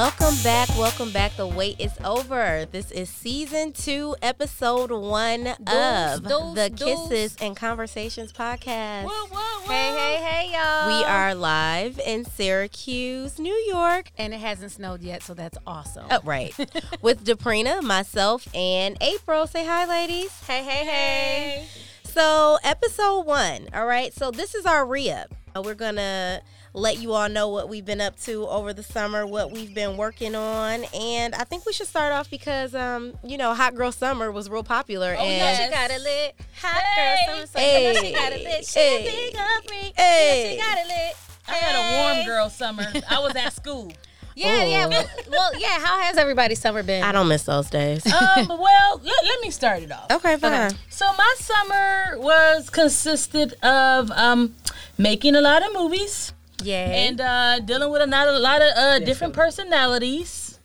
Welcome back. Welcome back. The wait is over. This is season two, episode one of dose, the dose. Kisses and Conversations podcast. Whoa, whoa, whoa. Hey, hey, hey, y'all. We are live in Syracuse, New York. And it hasn't snowed yet, so that's awesome. Oh, right. With Deprina, myself, and April. Say hi, ladies. Hey, hey, hey. So, episode one. All right. So, this is our re up. Uh, we're going to let you all know what we've been up to over the summer, what we've been working on. And I think we should start off because, um, you know, Hot Girl Summer was real popular. Oh, and yeah, she got it lit. Hot Hey. girl, summer, summer. Hey. She got it lit. She Hey. big up me. Hey. Yeah, she got it lit. I had a warm girl summer. I was at school. Yeah, yeah. Well, well, yeah. How has everybody's summer been? I don't miss those days. Um, well, let, let me start it off. okay, fine. So my summer was consisted of um, making a lot of movies Yeah. and uh, dealing with a lot, a lot of uh, different personalities.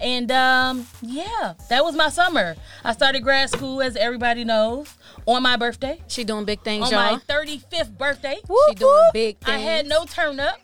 And um, yeah, that was my summer. I started grad school, as everybody knows, on my birthday, she doing big things, on y'all. my 35th birthday. she doing big things. I had no turn up.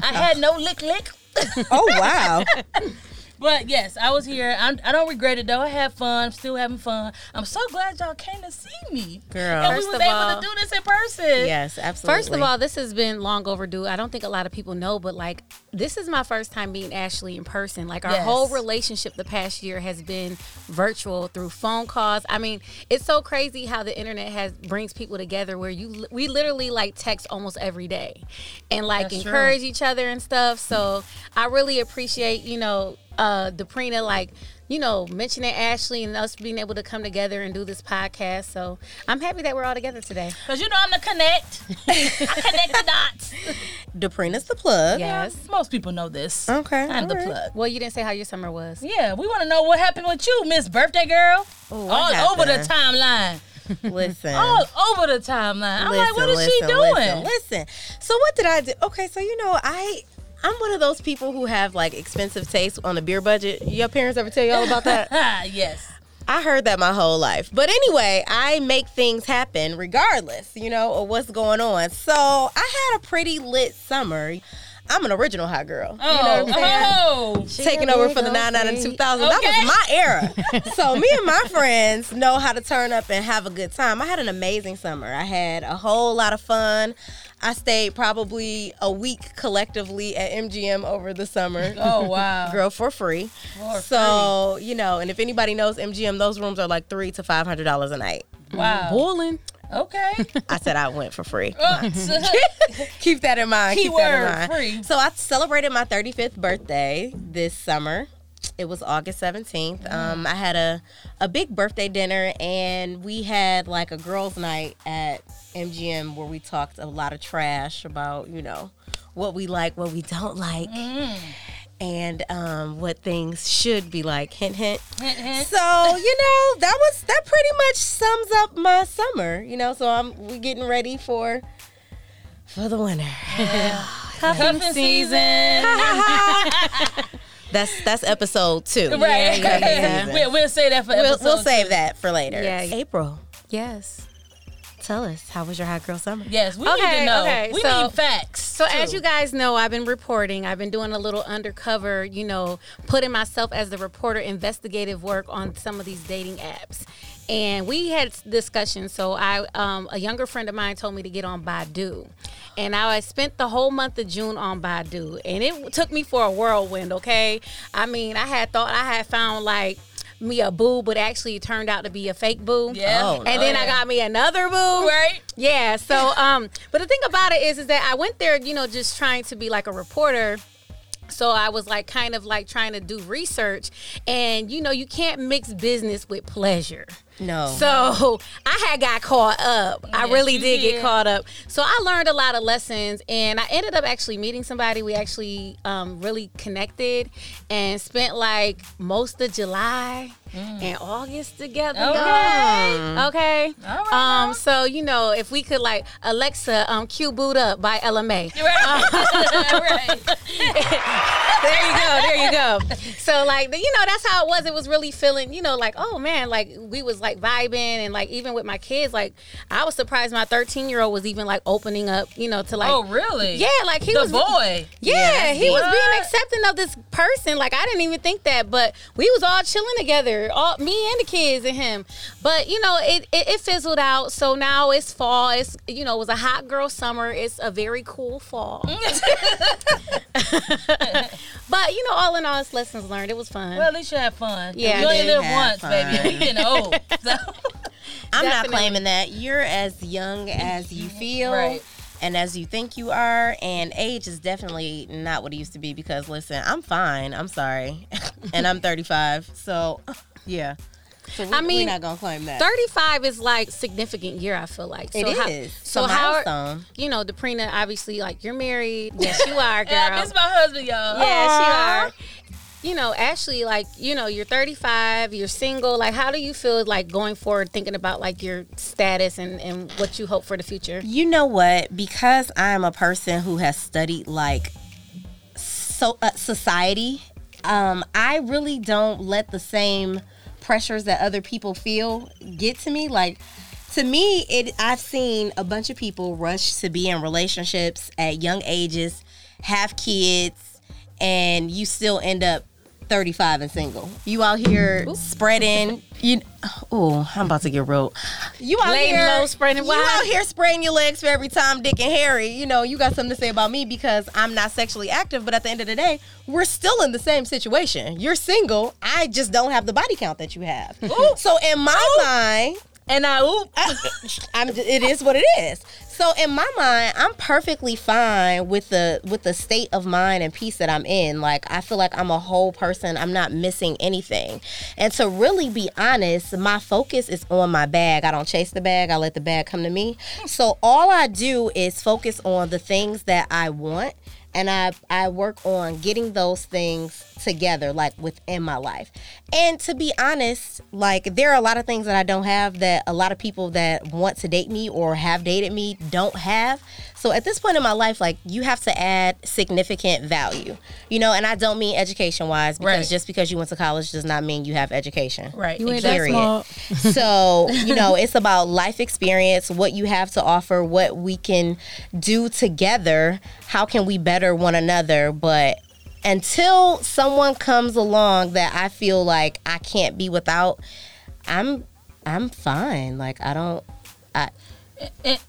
I had no lick lick. Oh, wow. But yes, I was here. I'm, I don't regret it though. I had fun. I'm still having fun. I'm so glad y'all came to see me. Girl. and we First was of able all- to do this in person. yes, absolutely. First of all, this has been long overdue. I don't think a lot of people know, but like this is my first time meeting Ashley in person. Like our Yes. whole relationship the past year has been virtual through phone calls. I mean, it's so crazy how the internet has brings people together where you we literally like text almost every day and like That's true. encourage each other and stuff. So I really appreciate, you know, uh Deprina like you know, mentioning Ashley and us being able to come together and do this podcast. So I'm happy that we're all together today. Cause you know I'm the connect. I connect the dots. Deprina's the plug. Yes. Most people know this. Okay, I'm the all right. plug. Well, you didn't say how your summer was. Yeah, we want to know what happened with you, Miss Birthday Girl. Oh, All what over the timeline. Listen. All over the timeline. I'm like, what is she doing? Listen, listen. So what did I do? Okay, so you know, I I'm one of those people who have like expensive taste on a beer budget. Your parents ever tell you all about that? Ah, yes. I heard that my whole life. But anyway, I make things happen regardless, you know, of what's going on. So I had a pretty lit summer. I'm an original hot girl. Oh, you know what I'm oh. oh. taking over for the 99 and 2000. That was my era. so me and my friends know how to turn up and have a good time. I had an amazing summer. I had a whole lot of fun. I stayed probably a week collectively at MGM over the summer. Oh wow. Girl, for free. For so, you know, and if anybody knows MGM, those rooms are like three to five hundred dollars a night. Wow. Boiling. Okay. I said I went for free. Uh, Keep that in mind. Keep that in Keyword, mind. free. So I celebrated my 35th birthday this summer. It was August 17th. Mm. Um, I had a, a big birthday dinner and we had like a girls' night at MGM where we talked a lot of trash about, you know, what we like, what we don't like, Mm. And um, what things should be like. Hint, hint. hint, hint. So you know that was that pretty much sums up my summer. You know, so I'm we getting ready for for the winter. Cuffing season. That's that's episode two. Right. Yeah, yeah, yeah. we'll, we'll say that for We'll, we'll save two. that for later. Yeah. April, Yes. Tell us how was your hot girl summer? Yes, we need to know. okay, we so- need facts. So as you guys know, I've been reporting. I've been doing a little undercover, you know, putting myself as the reporter, investigative work on some of these dating apps. And we had discussions. So I, um, a younger friend of mine told me to get on Badoo, and I spent the whole month of June on Badoo, and it took me for a whirlwind. Okay, I mean, I had thought I had found like me a boo, but actually it turned out to be a fake boo. Yeah. Oh, And then I got me another boo. right. Yeah. So, um, but the thing about it is, is that I went there, you know, just trying to be like a reporter. So I was like, kind of like trying to do research, and you know, you can't mix business with pleasure. No. So I had got caught up. I really you did, get caught up. So I learned a lot of lessons, and I ended up actually meeting somebody. We actually um, really connected and spent like most of July and August together. Okay. y'all. Okay. Right, Um. So you know, if we could like Alexa, um, cue Boo'd Up by Ella Mai. Right. right. there you go. There you go. So like, you know, that's how it was. It was really feeling, you know, like, oh man, like we was like vibing and like even with my kids, like I was surprised my 13 year old was even like opening up, you know, to like oh, really? Yeah, like he the was boy. Yeah, he was What? being accepting of this person. Like I didn't even think that, but we was all chilling together, all me and the kids and him. But you know, it, it it fizzled out. So now it's fall. It's you know, it was a hot girl summer. It's a very cool fall. but you know, all in all, it's lessons learned. It was fun. Well, at least you had fun. Yeah, you I only did live once, fun. baby. We getting old. So. I'm not claiming that. You're as young as you feel. Right. And as you think you are, and age is definitely not what it used to be because listen, I'm fine. I'm sorry. and I'm 35. So, yeah. So we, I mean, we're not going to claim that. 35 is like significant year. I feel like It so how- is. so a how? milestone. You know, Deprina, obviously, like you're married. Yes, you are, girl. Yeah, I miss my husband, y'all. Yes, you are. You know, Ashley, like, you know, you're 35, you're single. Like, how do you feel like going forward, thinking about like your status and, and what you hope for the future? You know what? Because I'm a person who has studied like so uh, society, um, I really don't let the same pressures that other people feel get to me. Like to me, it I've seen a bunch of people rush to be in relationships at young ages, have kids, and you still end up 35 and single. You out here spreading you oh, I'm about to get real. You out Laying here low, spreading You out here spraying your legs for every time Dick and Harry. You know, you got something to say about me because I'm not sexually active, but at the end of the day, we're still in the same situation. You're single. I just don't have the body count that you have. So in my mind, And I, oop. I'm, it is what it is. So in my mind, I'm perfectly fine with the with the state of mind and peace that I'm in. Like I feel like I'm a whole person. I'm not missing anything. And to really be honest, my focus is on my bag. I don't chase the bag. I let the bag come to me. So all I do is focus on the things that I want and I I work on getting those things together like within my life. And to be honest, like there are a lot of things that I don't have that a lot of people that want to date me or have dated me don't have. So at this point in my life like you have to add significant value. You know, and I don't mean education wise because Right. just because you went to college does not mean you have education. Right. You ain't that Period. smart. so, you know, it's about life experience, what you have to offer, what we can do together. How can we better one another? But until someone comes along that I feel like I can't be without, I'm I'm fine. Like I don't I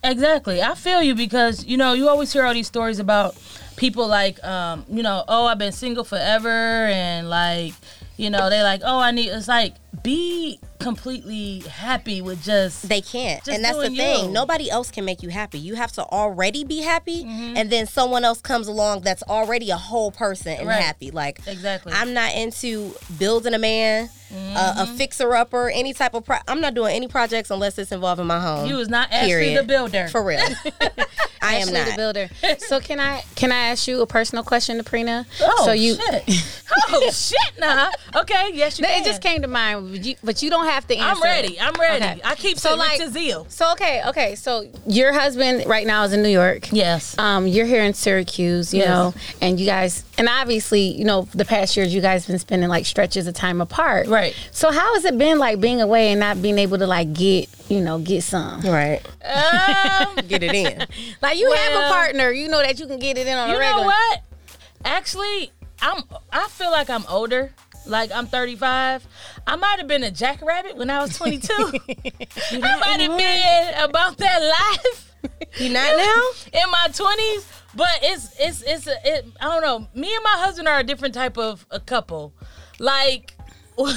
Exactly. I feel you because you know you always hear all these stories about people like um you know oh I've been single forever and like you know they like oh I need it's like be completely happy with just they can't. Just and that's the thing. you. Nobody else can make you happy. You have to already be happy Mm-hmm. and then someone else comes along that's already a whole person and Right. happy. Like exactly I'm not into building a man, uh, a fixer upper, any type of. Pro- I'm not doing any projects unless it's involving my home. you was not actually Period. the builder for real. I am Ashley not. the builder. So can I can I ask you a personal question, Deprina? oh so you shit oh shit nah okay yes you No, can. it just came to mind, but you, but you don't have to answer. I'm ready I'm ready Okay. I keep So, so like- like to zeal So okay, okay. So your husband right now is in New York. yes Um, you're here in Syracuse, you Yes. know, and you guys, and obviously, you know, the past years you guys been spending like stretches of time apart, Right. So how has it been like being away and not being able to like get, you know, get some? Right. um, Get it in. Like you have a partner, you know that you can get it in on You a know regular. what? Actually, I'm. I feel like I'm older. Like I'm 35. I might have been a jackrabbit when I was 22. I might have been about that life You not now? in my 20s. But it's it's it's a, it. I don't know. Me and my husband are a different type of a couple. Like.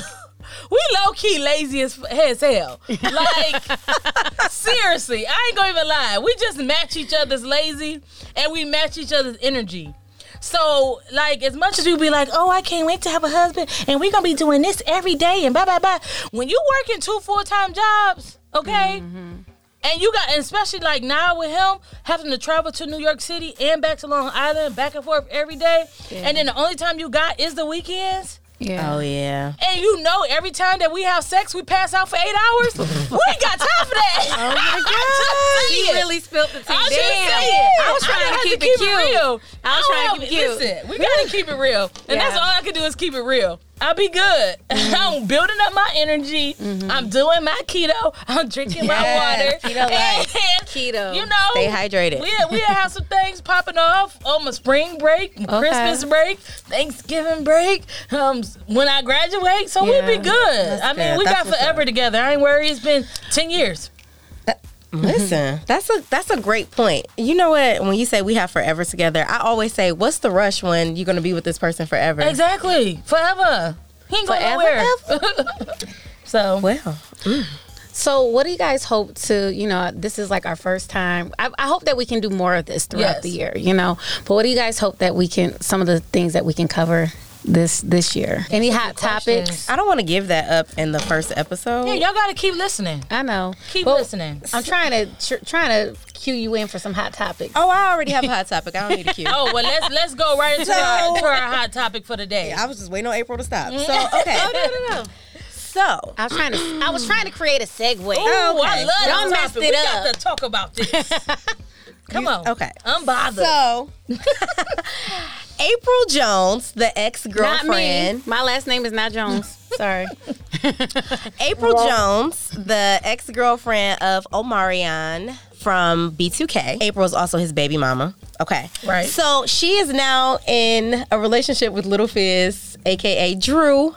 We low key lazy as, as hell. Like, seriously, I ain't gonna even lie. We just match each other's lazy and we match each other's energy. So, like, as much as you be like, oh, I can't wait to have a husband and we're gonna be doing this every day and blah, blah, blah. When you working two full time jobs, okay? Mm-hmm. And you got, and especially like now with him having to travel to New York City and back to Long Island, back and forth every day, and then the only time you got is the weekends. Yeah. Oh yeah. And you know, every time that we have sex, we pass out for eight hours. we ain't got time for that. Oh my god! He really spilled the tea. I was just Damn. saying. I was trying to have keep it cute. real. I was trying to don't keep it cute. Listen, we gotta keep it real, and that's all I can do is keep it real. I'll be good. I'm building up my energy. I'm doing my keto. I'm drinking my water. keto life. And, Keto. You know, Stay hydrated. We we have some things popping off on my spring break, my Christmas break, Thanksgiving break. Um, when I graduate, so Yeah, we'll be good. I mean, good. we That's got forever up. together. I ain't worried. It's been ten years. Mm-hmm. Listen, that's a that's a great point. You know what? When you say we have forever together, I always say, "What's the rush when you're going to be with this person forever?" Exactly, forever. He ain't going Forever, nowhere. so Well, mm. So, what do you guys hope to, you know, this is like our first time. I, I hope that we can do more of this throughout Yes. the year, you know. But what do you guys hope that we can, some of the things that we can cover this this year? Any hot question. topics? I don't want to give that up in the first episode. yeah, y'all got to keep listening. I know. Keep But listening. I'm trying to tr- trying to cue you in for some hot topics. Oh, I already have a hot topic. I don't need a cue. Oh well, let's let's go right into, our, into our hot topic for the day. I was just waiting on April to stop. So mm-hmm. okay. Oh, no, no, no. So I was trying to. I was trying to create a segue. Ooh, I oh, love Y'all this messed topic. it we up. got to talk about this. Come on. okay. I'm bothered. So April Jones, the ex Not girlfriend, me. My last name is not Jones. Sorry. April Jones, the ex girlfriend of Omarion from B2K. April is also his baby mama. Okay. Right. So she is now in a relationship with Lil Fizz, aka Drew.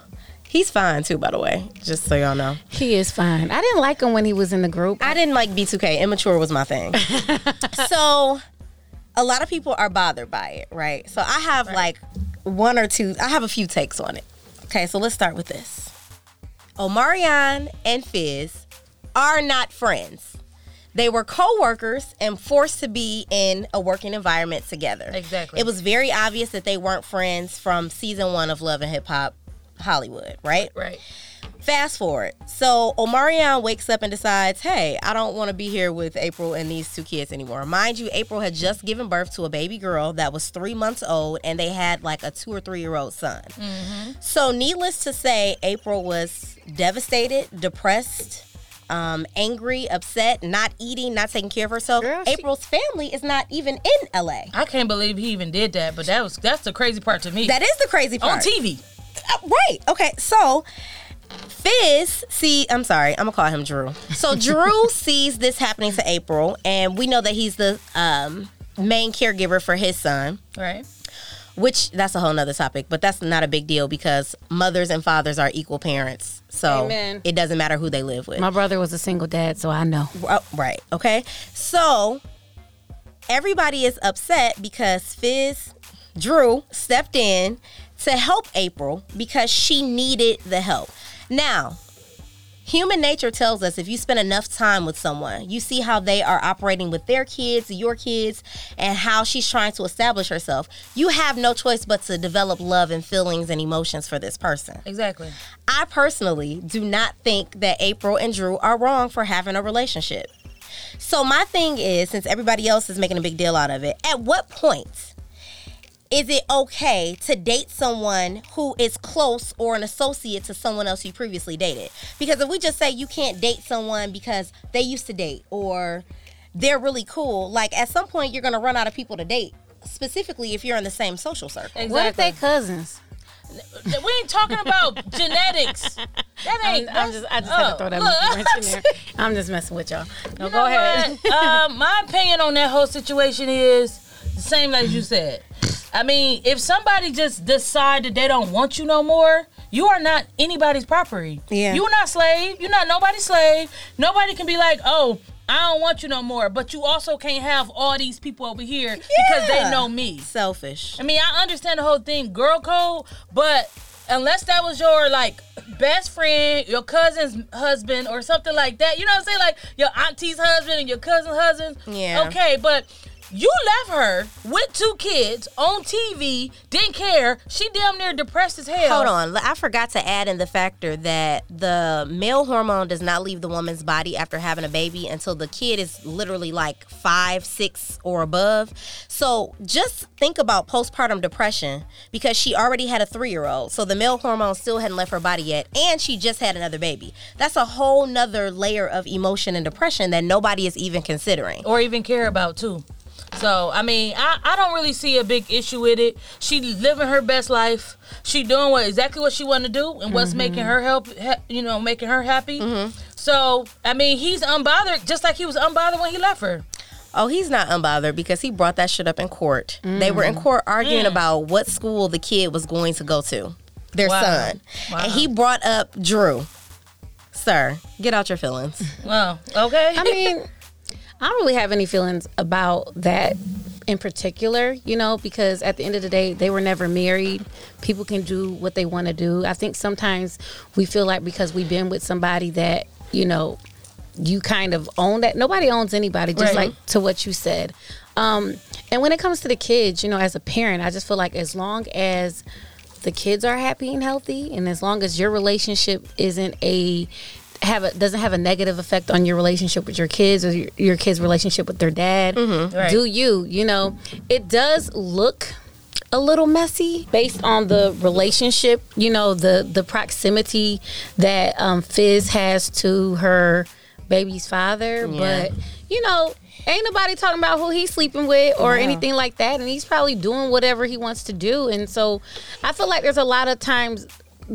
He's fine too, by the way, just so y'all know. He is fine. I didn't like him when he was in the group. I didn't like B2K. Immature was my thing. so a lot of people are bothered by it, right? So I have like one or two, I have a few takes on it. Okay, so let's start with this. Omarion and Fizz are not friends. They were co-workers and forced to be in a working environment together. Exactly. It was very obvious that they weren't friends from season one of Love and Hip Hop Hollywood, right? right. Fast forward. So Omarion wakes up and decides, hey, I don't want to be here with April and these two kids anymore. Mind you, April had just given birth to a baby girl that was three months old, and they had like a two or three year old son. So, needless to say, April was devastated, depressed. Um, angry, upset, not eating, not taking care of herself. Girl, she- April's family is not even in LA. I can't believe he even did that, but that was that's the crazy part to me. That is the crazy part. on TV. Uh, right. Okay. So Fizz, see, I'm sorry, I'm gonna call him Drew. So Drew sees this happening to April, and we know that he's the um, main caregiver for his son. Right. Which that's a whole nother topic, but that's not a big deal because mothers and fathers are equal parents. So Amen. it doesn't matter who they live with. My brother was a single dad, so I know. Oh, right. Okay. So everybody is upset because Fizz Drew stepped in to help April because she needed the help. Now, human nature tells us if you spend enough time with someone, you see how they are operating with their kids, your kids, and how she's trying to establish herself. You have no choice but to develop love and feelings and emotions for this person. Exactly. I personally do not think that April and Drew are wrong for having a relationship. So my thing is, since everybody else is making a big deal out of it, at what point is it okay to date someone who is close or an associate to someone else you previously dated? Because if we just say you can't date someone because they used to date or they're really cool, like at some point you're gonna run out of people to date. Specifically, if you're in the same social circle. Exactly. What if they cousins? we ain't talking about genetics. That I'm, ain't. I'm just, I just had to oh, throw that look. wrench in there. I'm just messing with y'all. No, You go ahead. what? um, my opinion on that whole situation is the same as you said. I mean, if somebody just decide that they don't want you no more, you are not anybody's property. Yeah. You're not slave. You're not nobody's slave. Nobody can be like, oh, I don't want you no more. But you also can't have all these people over here because they know me. Selfish. I mean, I understand the whole thing, girl code, but unless that was your like best friend, your cousin's husband, or something like that, you know what I'm saying? Like your auntie's husband and your cousin's husband. Yeah. Okay, but you left her with two kids on TV, didn't care. She damn near depressed as hell. Hold on. I forgot to add in the factor that the male hormone does not leave the woman's body after having a baby until the kid is literally like five, six, or above. So just think about postpartum depression because she already had a three year old. So the male hormone still hadn't left her body yet, and she just had another baby. That's a whole nother layer of emotion and depression that nobody is even considering. Or even care about too. So I mean, I, I don't really see a big issue with it. She living her best life. She doing what exactly what she want to do and what's mm-hmm. making her help. You know, making her happy. Mm-hmm. So I mean, he's unbothered, just like he was unbothered when he left her. Oh, he's not unbothered because he brought that shit up in court. They were in mm-hmm. court arguing mm. about what school the kid was going to go to, their Wow. son. Wow. And he brought up Drew. Sir, get out your feelings. Well, okay. I mean, I don't really have any feelings about that in particular, you know, because at the end of the day, they were never married. People can do what they want to do. I think sometimes we feel like because we've been with somebody that, you know, you kind of own that. Nobody owns anybody, just Right. like to what you said. Um, and when it comes to the kids, you know, as a parent, I just feel like as long as the kids are happy and healthy, and as long as your relationship isn't a have a doesn't have a negative effect on your relationship with your kids or your, your kids' relationship with their dad, Right. do you? You know, it does look a little messy based on the relationship. You know, the the proximity that um, Fizz has to her baby's father, Yeah. but you know. Ain't nobody talking about who he's sleeping with or anything like that. And he's probably doing whatever he wants to do. And so I feel like there's a lot of times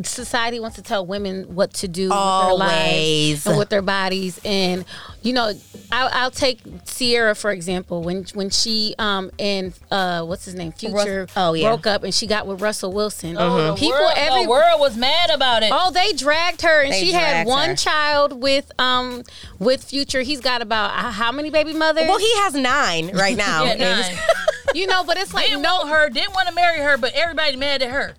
society wants to tell women what to do with their lives and with their bodies. And you know, I'll, I'll take Ciara for example. When when she um and uh what's his name Future Rus- oh, yeah. broke up and she got with Russell Wilson. Oh, the People world, every the world was mad about it. Oh, they dragged her, and They she had one her. child with um with Future. He's got about uh, how many baby mothers? Well, he has nine right now. yeah, nine. you know, but it's like didn't no, want her, didn't want to marry her, but everybody mad at her.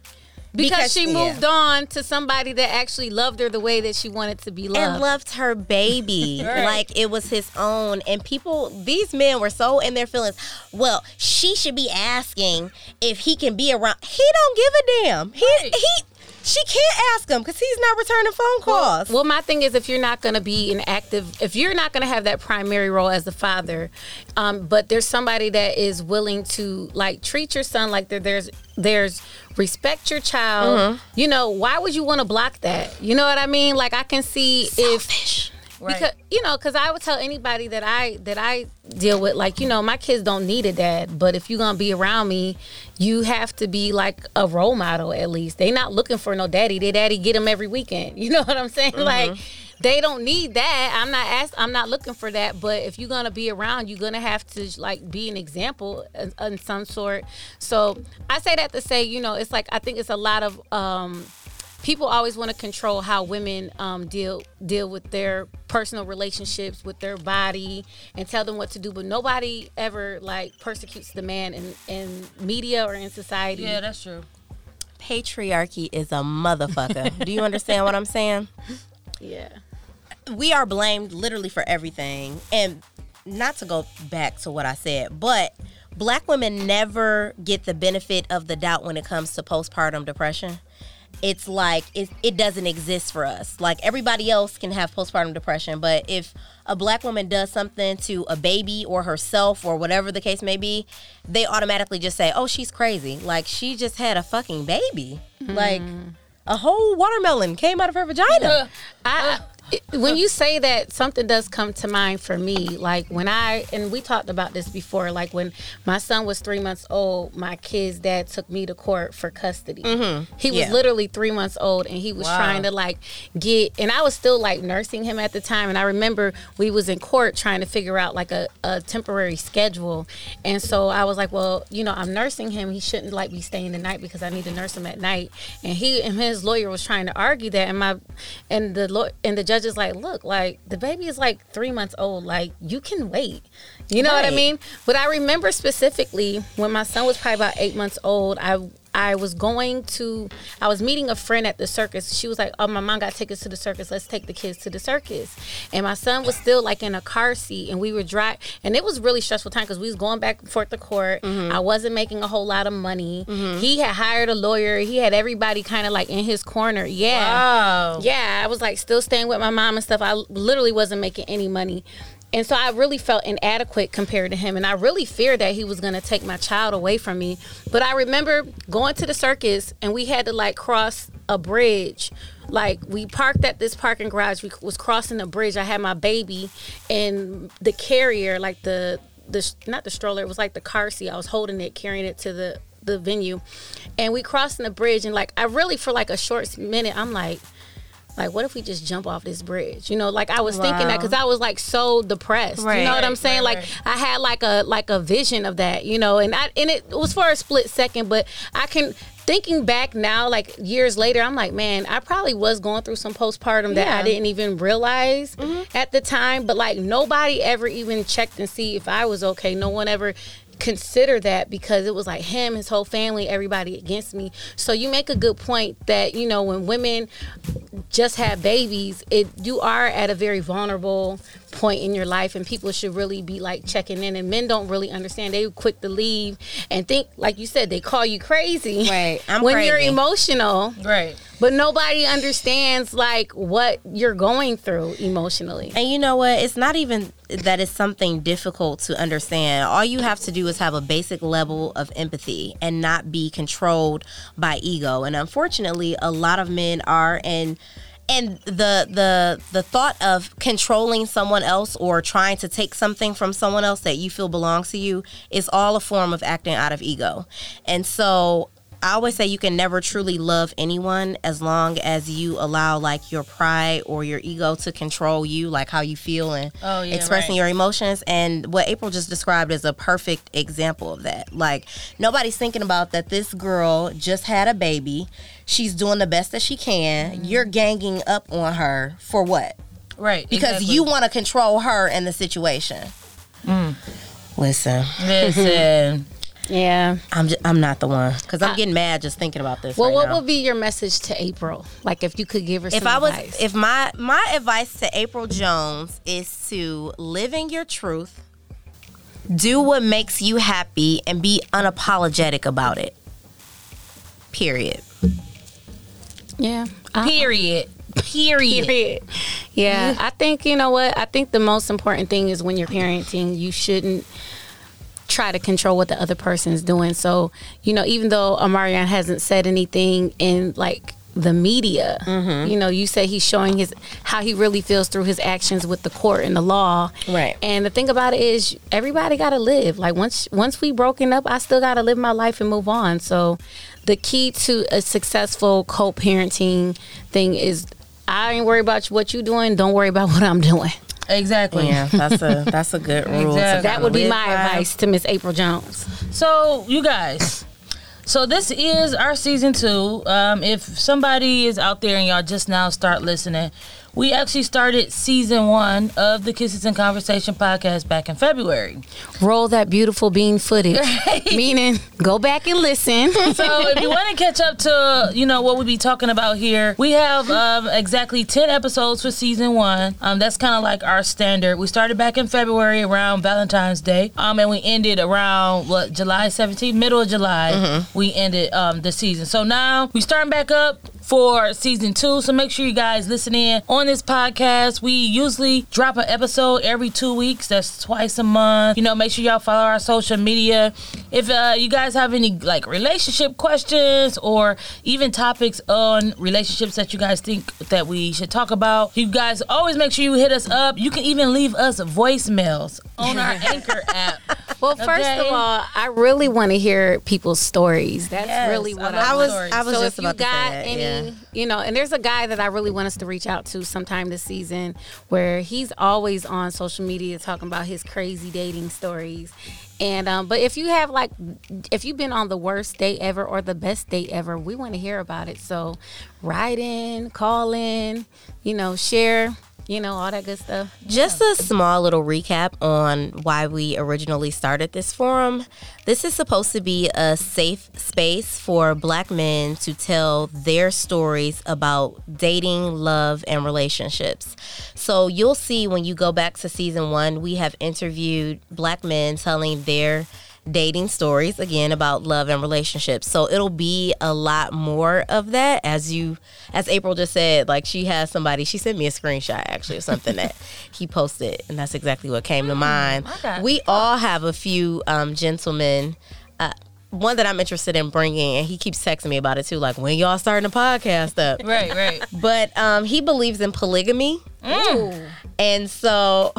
Because, because- she yeah. moved on to somebody that actually loved her the way that she wanted to be loved. and loved her baby Right. like it was his own. And people, these men were so in their feelings. Well, she should be asking if he can be around. He don't give a damn. He Right. he. She can't ask him because he's not returning phone calls. Well, my thing is, if you're not going to be an active, if you're not going to have that primary role as the father, um, but there's somebody that is willing to like treat your son like there, there's there's respect your child. Mm-hmm. You know, why would you want to block that? You know what I mean? Like I can see if Right. because you know because i would tell anybody that i that i deal with like you know my kids don't need a dad but if you're gonna be around me you have to be like a role model at least they not looking for no daddy their daddy get them every weekend you know what i'm saying like they don't need that i'm not ask, i'm not looking for that but if you're gonna be around you're gonna have to like be an example in, in some sort so i say that to say you know it's like i think it's a lot of um people always want to control how women um, deal deal with their personal relationships with their body and tell them what to do but nobody ever like persecutes the man in, in media or in society Yeah, that's true. Patriarchy is a motherfucker. Do you understand what I'm saying? yeah we are blamed literally for everything. And not to go back to what I said, but black women never get the benefit of the doubt when it comes to postpartum depression. It's like it, it doesn't exist for us. Like everybody else can have postpartum depression, but if a black woman does something to a baby or herself or whatever the case may be, they automatically just say, "Oh, she's crazy." Like she just had a fucking baby. Like mm-hmm. a whole watermelon came out of her vagina. I, when you say that, something does come to mind for me. Like when I and we talked about this before. Like when my son was three months old, my kid's dad took me to court for custody. He was Mm-hmm. Yeah. literally three months old, and he was Wow. trying to like get. And I was still like nursing him at the time. And I remember we was in court trying to figure out like a, a temporary schedule. And so I was like, well, you know, I'm nursing him. He shouldn't like be staying the night because I need to nurse him at night. And he and his lawyer was trying to argue that, and my and the law and the judge is like, look, like the baby is like three months old. Like you can wait. You know what I mean? But I remember specifically when my son was probably about eight months old. I I was going to I was meeting a friend at the circus. She was like, "Oh, my mom got tickets to the circus. Let's take the kids to the circus." And my son was still like in a car seat, and we were drive, and it was really stressful time because we was going back and forth to court. Mm-hmm. I wasn't making a whole lot of money. Mm-hmm. He had hired a lawyer. He had everybody kind of like in his corner. Yeah. Wow. Yeah, I was like still staying with my mom and stuff. I literally wasn't making any money. And so I really felt inadequate compared to him. And I really feared that he was going to take my child away from me. But I remember going to the circus and we had to like cross a bridge. Like we parked at this parking garage. We was crossing the bridge. I had my baby and the carrier, like the the not the stroller. It was like the car seat. I was holding it, carrying it to the the venue, and we crossing the bridge. And like I really for like a short minute, I'm like. Like, what if we just jump off this bridge? You know, like I was thinking that because I was like so depressed. Right. You know what I'm saying? right, like. I had like a like a vision of that, you know, and I and it was for a split second, but I can thinking back now, like years later, I'm like, man, I probably was going through some postpartum that I didn't even realize mm-hmm. at the time. But like nobody ever even checked and see if I was okay. No one ever considered that because it was like him, his whole family, everybody against me. So you make a good point that, you know, when women just have babies, it you are at a very vulnerable point in your life and people should really be like checking in and men don't really understand. They quick to leave and think like you said, they call you crazy. Right. I'm when you're emotional. Right. But nobody understands like what you're going through emotionally. And you know what? It's not even that it's something difficult to understand. All you have to do is have a basic level of empathy and not be controlled by ego. And unfortunately, a lot of men are and and the the the thought of controlling someone else or trying to take something from someone else that you feel belongs to you is all a form of acting out of ego. And so I always say you can never truly love anyone as long as you allow like your pride or your ego to control you, like how you feel and Oh, yeah, expressing right. your emotions. And what April just described is a perfect example of that. Like nobody's thinking about that this girl just had a baby. She's doing the best that she can. Mm-hmm. You're ganging up on her for what? Right. Because exactly. you want to control her and the situation. Mm. Listen, listen. Yeah. I'm just, I'm not the one because I'm I- getting mad just thinking about this. Well, right what now. would be your message to April? Like if you could give her some if I was advice. if my my advice to April Jones is to live in your truth, do what makes you happy and be unapologetic about it. Period. Yeah. I- Period. Period. Period. Yeah, I think you know what. I think the most important thing is when you're parenting, you shouldn't try to control what the other person's doing. So you know, even though Omarion hasn't said anything in like the media, Mm-hmm. you know, you say he's showing his how he really feels through his actions with the court and the law. Right. And the thing about it is, everybody got to live. Like once once we broken up, I still got to live my life and move on. So the key to a successful co-parenting thing is I ain't worried about what you doing. Don't worry about what I'm doing. Exactly. Yeah, that's a that's a good rule. to Exactly. That would be my by. advice to Miss April Jones. So, you guys, so this is our season two. Um, if somebody is out there and y'all just now start listening, we actually started season one of the Kisses and Conversation podcast back in February. Roll that beautiful bean footage, meaning go back and listen. So if you want to catch up to you know what we be talking about here, we have um, exactly ten episodes for season one. Um, that's kind of like our standard. We started back in February around Valentine's Day, um, and we ended around what July 17th, middle of July. We ended um, the season. So now we starting back up for season two. So make sure you guys listen in on this podcast. We usually drop an episode every two weeks. That's twice a month. You know, make sure y'all follow our social media. If uh, you guys have any like relationship questions or even topics on relationships that you guys think that we should talk about, you guys always make sure you hit us up. You can even leave us voicemails on our Anchor app. Well, first Okay. of all, I really want to hear people's stories. That's Yes, really what I, I was stories. I was so just if you about to say got that. any, yeah. you know, and there's a guy that I really want us to reach out to sometime this season, where he's always on social media talking about his crazy dating stories. And um, but if you have like, if you've been on the worst date ever or the best date ever, we want to hear about it. So, write in, call in, you know, share, you know, all that good stuff. Just a small little recap on why we originally started this forum. This is supposed to be a safe space for black men to tell their stories about dating, love, and relationships. So you'll see when you go back to season one, we have interviewed black men telling their dating stories again about love and relationships. So it'll be a lot more of that as you as April just said, like she has somebody she sent me a screenshot actually of something that he posted and that's exactly what came to mind. I got- We all have a few um gentlemen uh one that I'm interested in bringing, and he keeps texting me about it too. Like when y'all starting a podcast up, Right, right. but um, he believes in polygamy, and so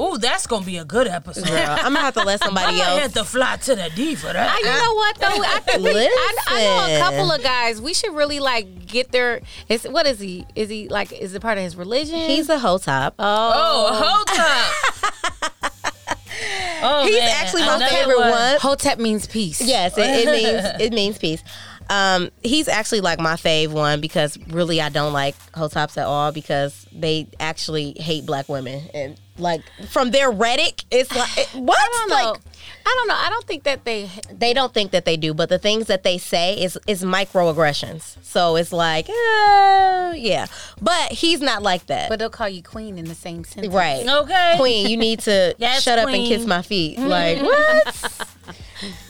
Ooh, that's gonna be a good episode. Girl, I'm gonna have to let I somebody else. have else. to fly to the D for that. I, you know what though? I think we, I, I know a couple of guys. We should really like get their. Is what is he? Is he like? Is it part of his religion? He's a Hotep. oh, oh hold up. oh, He's man. actually my Another favorite one. Hotep means peace. Yes, it, it means it means peace. Um, he's actually like my fave one because really I don't like Hoteps at all because they actually hate black women and like from their rhetoric, it's like it- what? I don't know. Like I don't know. I don't think that they. they don't think that they do, but the things that they say is is microaggressions. So it's like, uh, yeah, but he's not like that. But they'll call you queen in the same sentence. right, Okay. Queen, you need to Yes, shut up and kiss my feet. Like what?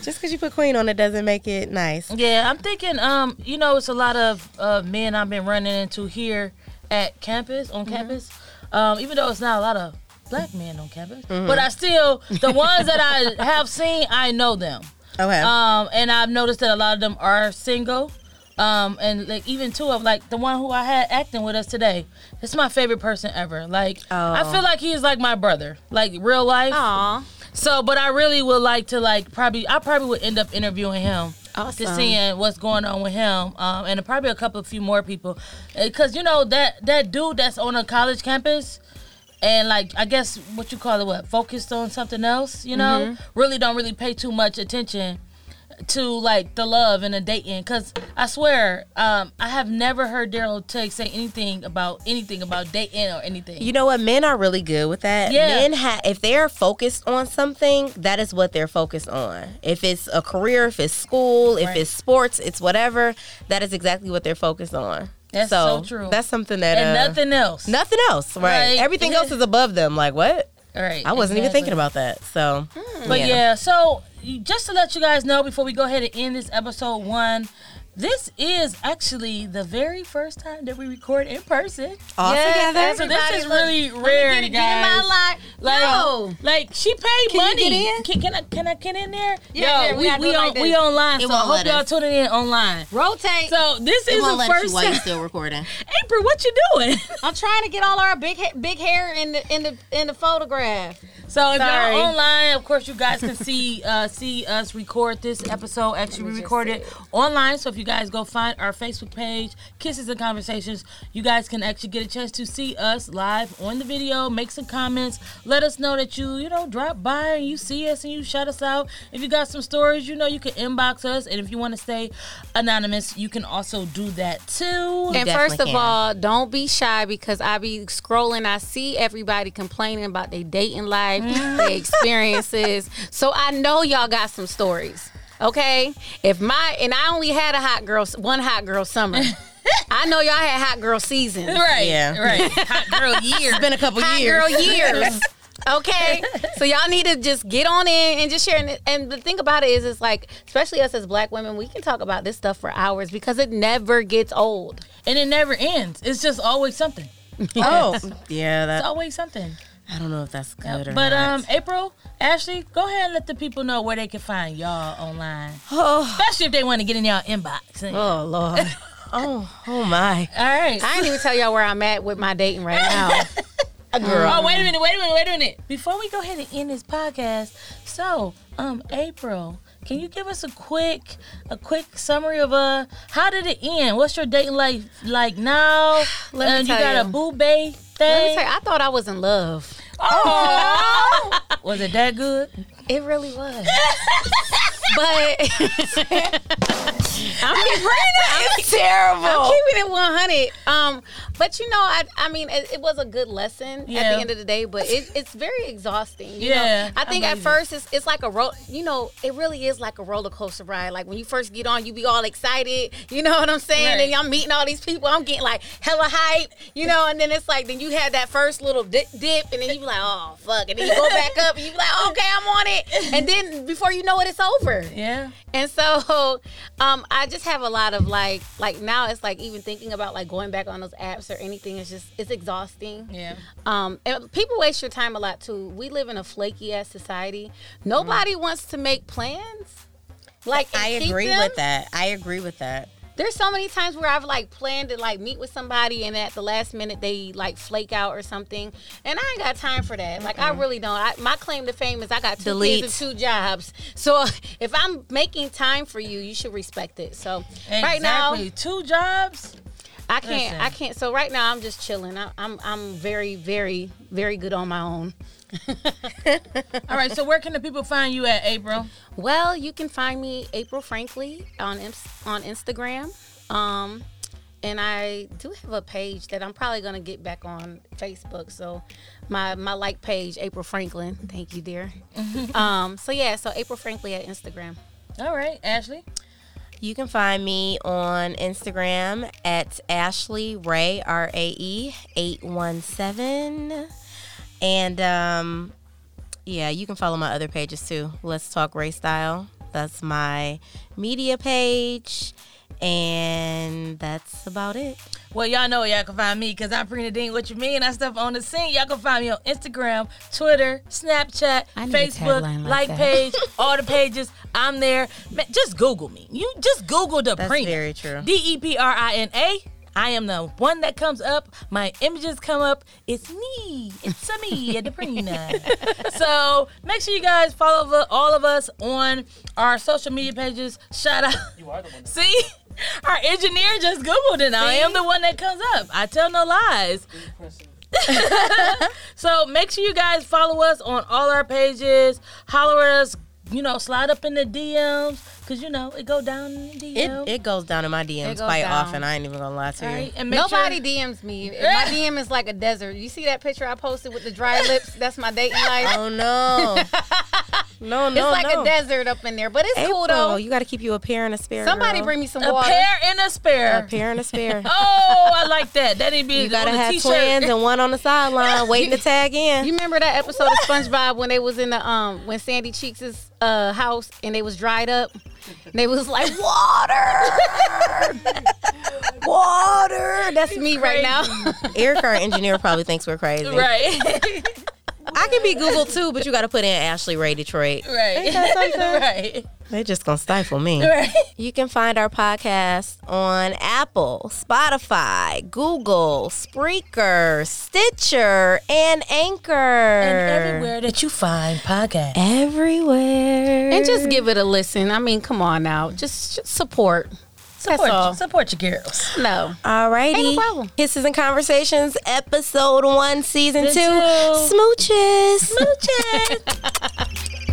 Just because you put queen on it doesn't make it nice. Yeah, I'm thinking. Um, you know, it's a lot of uh, men I've been running into here at campus on campus. Um, even though it's not a lot of black men on campus, but I still the ones that I have seen, I know them. Okay. Um, and I've noticed that a lot of them are single. Um, and like even two of like the one who I had acting with us today. It's my favorite person ever. Like I Oh. feel like he is like my brother, like real life. Aw. So, but I really would like to like probably I probably would end up interviewing him. Awesome. To seeing what's going on with him, um, and probably a couple, of few more people, because you know that that dude that's on a college campus, and like I guess what you call it, what focused on something else, you know, really don't really pay too much attention to like the love and the dating. Because I swear, um, I have never heard Daryl Tugg say anything about anything about dating or anything. You know what? Men are really good with that. Yeah. Men ha- if they're focused on something, that is what they're focused on. If it's a career, if it's school, if Right. it's sports, it's whatever. That is exactly what they're focused on. That's so true. That's something that and uh, nothing else. nothing else, right? Everything else is above them. Like what? All right. I wasn't even thinking about that. So, But yeah. so you- just to let you guys know before we go ahead and end this episode one, this is actually the very first time that we record in person. All together? So this is Everybody, look, really let me rare, get, you it- get in guys. my life. Like, no. like she paid Can you money. get in? Can, can I can I get in there? Yeah, yeah, Yo, we we we on like we online. It so I hope y'all us. tuning in online. Rotate. So this it is won't the let first you while you're time. still recording. April, what you doing? I'm trying to get all our big ha- big hair in the in the in the photograph. So if Sorry. y'all online, of course, you guys can see uh, see us record this episode. Actually, we just recorded online. So if you guys go find our Facebook page, Kisses and Conversations, you guys can actually get a chance to see us live on the video. Make some comments. Let us know that you you know drop by and you see us and you shout us out. If you got some stories, you know you can inbox us. And if you want to stay anonymous, you can also do that too. And first of can. all, don't be shy because I be scrolling. I see everybody complaining about their dating life, mm. their experiences. So I know y'all got some stories. Okay, if my and I only had a hot girl, one hot girl summer. I know y'all had hot girl seasons. Right. Yeah. Right. Hot girl year. It's been a couple hot years. girl years. Okay, so y'all need to just get on in and just share. And, and the thing about it is, it's like, especially us as Black women, we can talk about this stuff for hours because it never gets old. and it never ends. It's just always something. Oh, yeah. that's always something. I don't know if that's good or not. But not. um, April, Ashley, go ahead and let the people know where they can find y'all online, oh, especially if they want to get in y'all inbox. oh Lord. oh, oh my. All right. I didn't even tell y'all where I'm at with my dating right now. Girl. Oh, wait a minute, wait a minute, wait a minute. Before we go ahead and end this podcast, so um, April, can you give us a quick, a quick summary of uh, how did it end? What's your dating life like now? Let me Uh, you tell got a boo bay Let me thing? tell you, I thought I was in love. Oh, was it that good? It really was. but I'm keeping, It's terrible. I'm keeping it 100. Um, but you know, I I mean, it, it was a good lesson at the end of the day. But it, it's very exhausting. You Yeah, know? I think at first it's it's like a roll. You know, it really is like a roller coaster ride. Like when you first get on, you be all excited. You know what I'm saying? Right. And I'm meeting all these people. I'm getting like hella hype. You know, and then it's like then you have that first little dip, dip and then you be like, oh fuck, and then you go back up and you be like, okay, I'm on it. And then before you know it, it's over. Yeah. And so, um, I just have a lot of like, like now it's like even thinking about like going back on those apps or anything is just it's exhausting. Yeah. Um, and people waste your time a lot too. We live in a flaky ass society. Nobody wants to make plans. Like I agree them. with that. I agree with that. There's so many times where I've like planned to like meet with somebody and at the last minute they like flake out or something, and I ain't got time for that. Like I really don't. I, my claim to fame is I got two Delete. kids and two jobs. So if I'm making time for you, you should respect it. So right now, Exactly. two jobs. I can't. Listen. I can't. So right now, I'm just chilling. I, I'm I'm very very very good on my own. All right. So where can the people find you at, April? Well, you can find me April Frankly on on Instagram. Um, and I do have a page that I'm probably gonna get back on Facebook. So my my like page, April Franklin. Thank you, dear. um, so yeah, so April Frankly at Instagram. All right, Ashley. You can find me on Instagram at Ashley Ray R A E eight one seven, and um, yeah, you can follow my other pages too. Let's Talk Ray Style. That's my media page, and that's about it. Well, y'all know y'all can find me because I'm Prina Dean. What you mean? I stuff on the scene. Y'all can find me on Instagram, Twitter, Snapchat, I need a Facebook, like, like page, all the pages. I'm there. Man, just Google me. You just Google the That's Prina. very true. D E P R I N A. I am the one that comes up. My images come up. It's me. It's a me at the Prina. so make sure you guys follow the- all of us on our social media pages. Shout out. You are the one. That See, our engineer just Googled it. I am the one that comes up. I tell no lies. So make sure you guys follow us on all our pages. Holler at us. You know, slide up in the DMs because you know it go down in the It it goes down in my DMs quite down. often. I ain't even gonna lie to you. Right? And Nobody sure- DMs me. My DM is like a desert. You see that picture I posted with the dry lips? That's my dating life. Oh no, no, no, it's like no. a desert up in there, but it's April, cool though. you got to keep you a pair and a spare. Somebody girl. bring me some a water. pair and a spare. a pair and a spare. Oh, I like that. That need to be You gotta a have t-shirt. twins and one on the sideline waiting to tag in. You remember that episode of SpongeBob when they was in the um when Sandy Cheeks' uh house and they was dried up? And they was like water, water. That's me right now. Eric, our engineer, probably thinks we're crazy. Right. I can be Google too, but you got to put in Ashley Ray Detroit. right. that right. They're just gonna stifle me. Right. You can find our podcast on Apple, Spotify, Google, Spreaker, Stitcher, and Anchor. And everywhere that you find podcasts. Everywhere. and just give it a listen. I mean, come on now, just, just support. Support, That's all. support your girls. No. Alrighty. Ain't no problem. Kisses and Conversations, episode one, season two. Season two. Smooches. Smooches.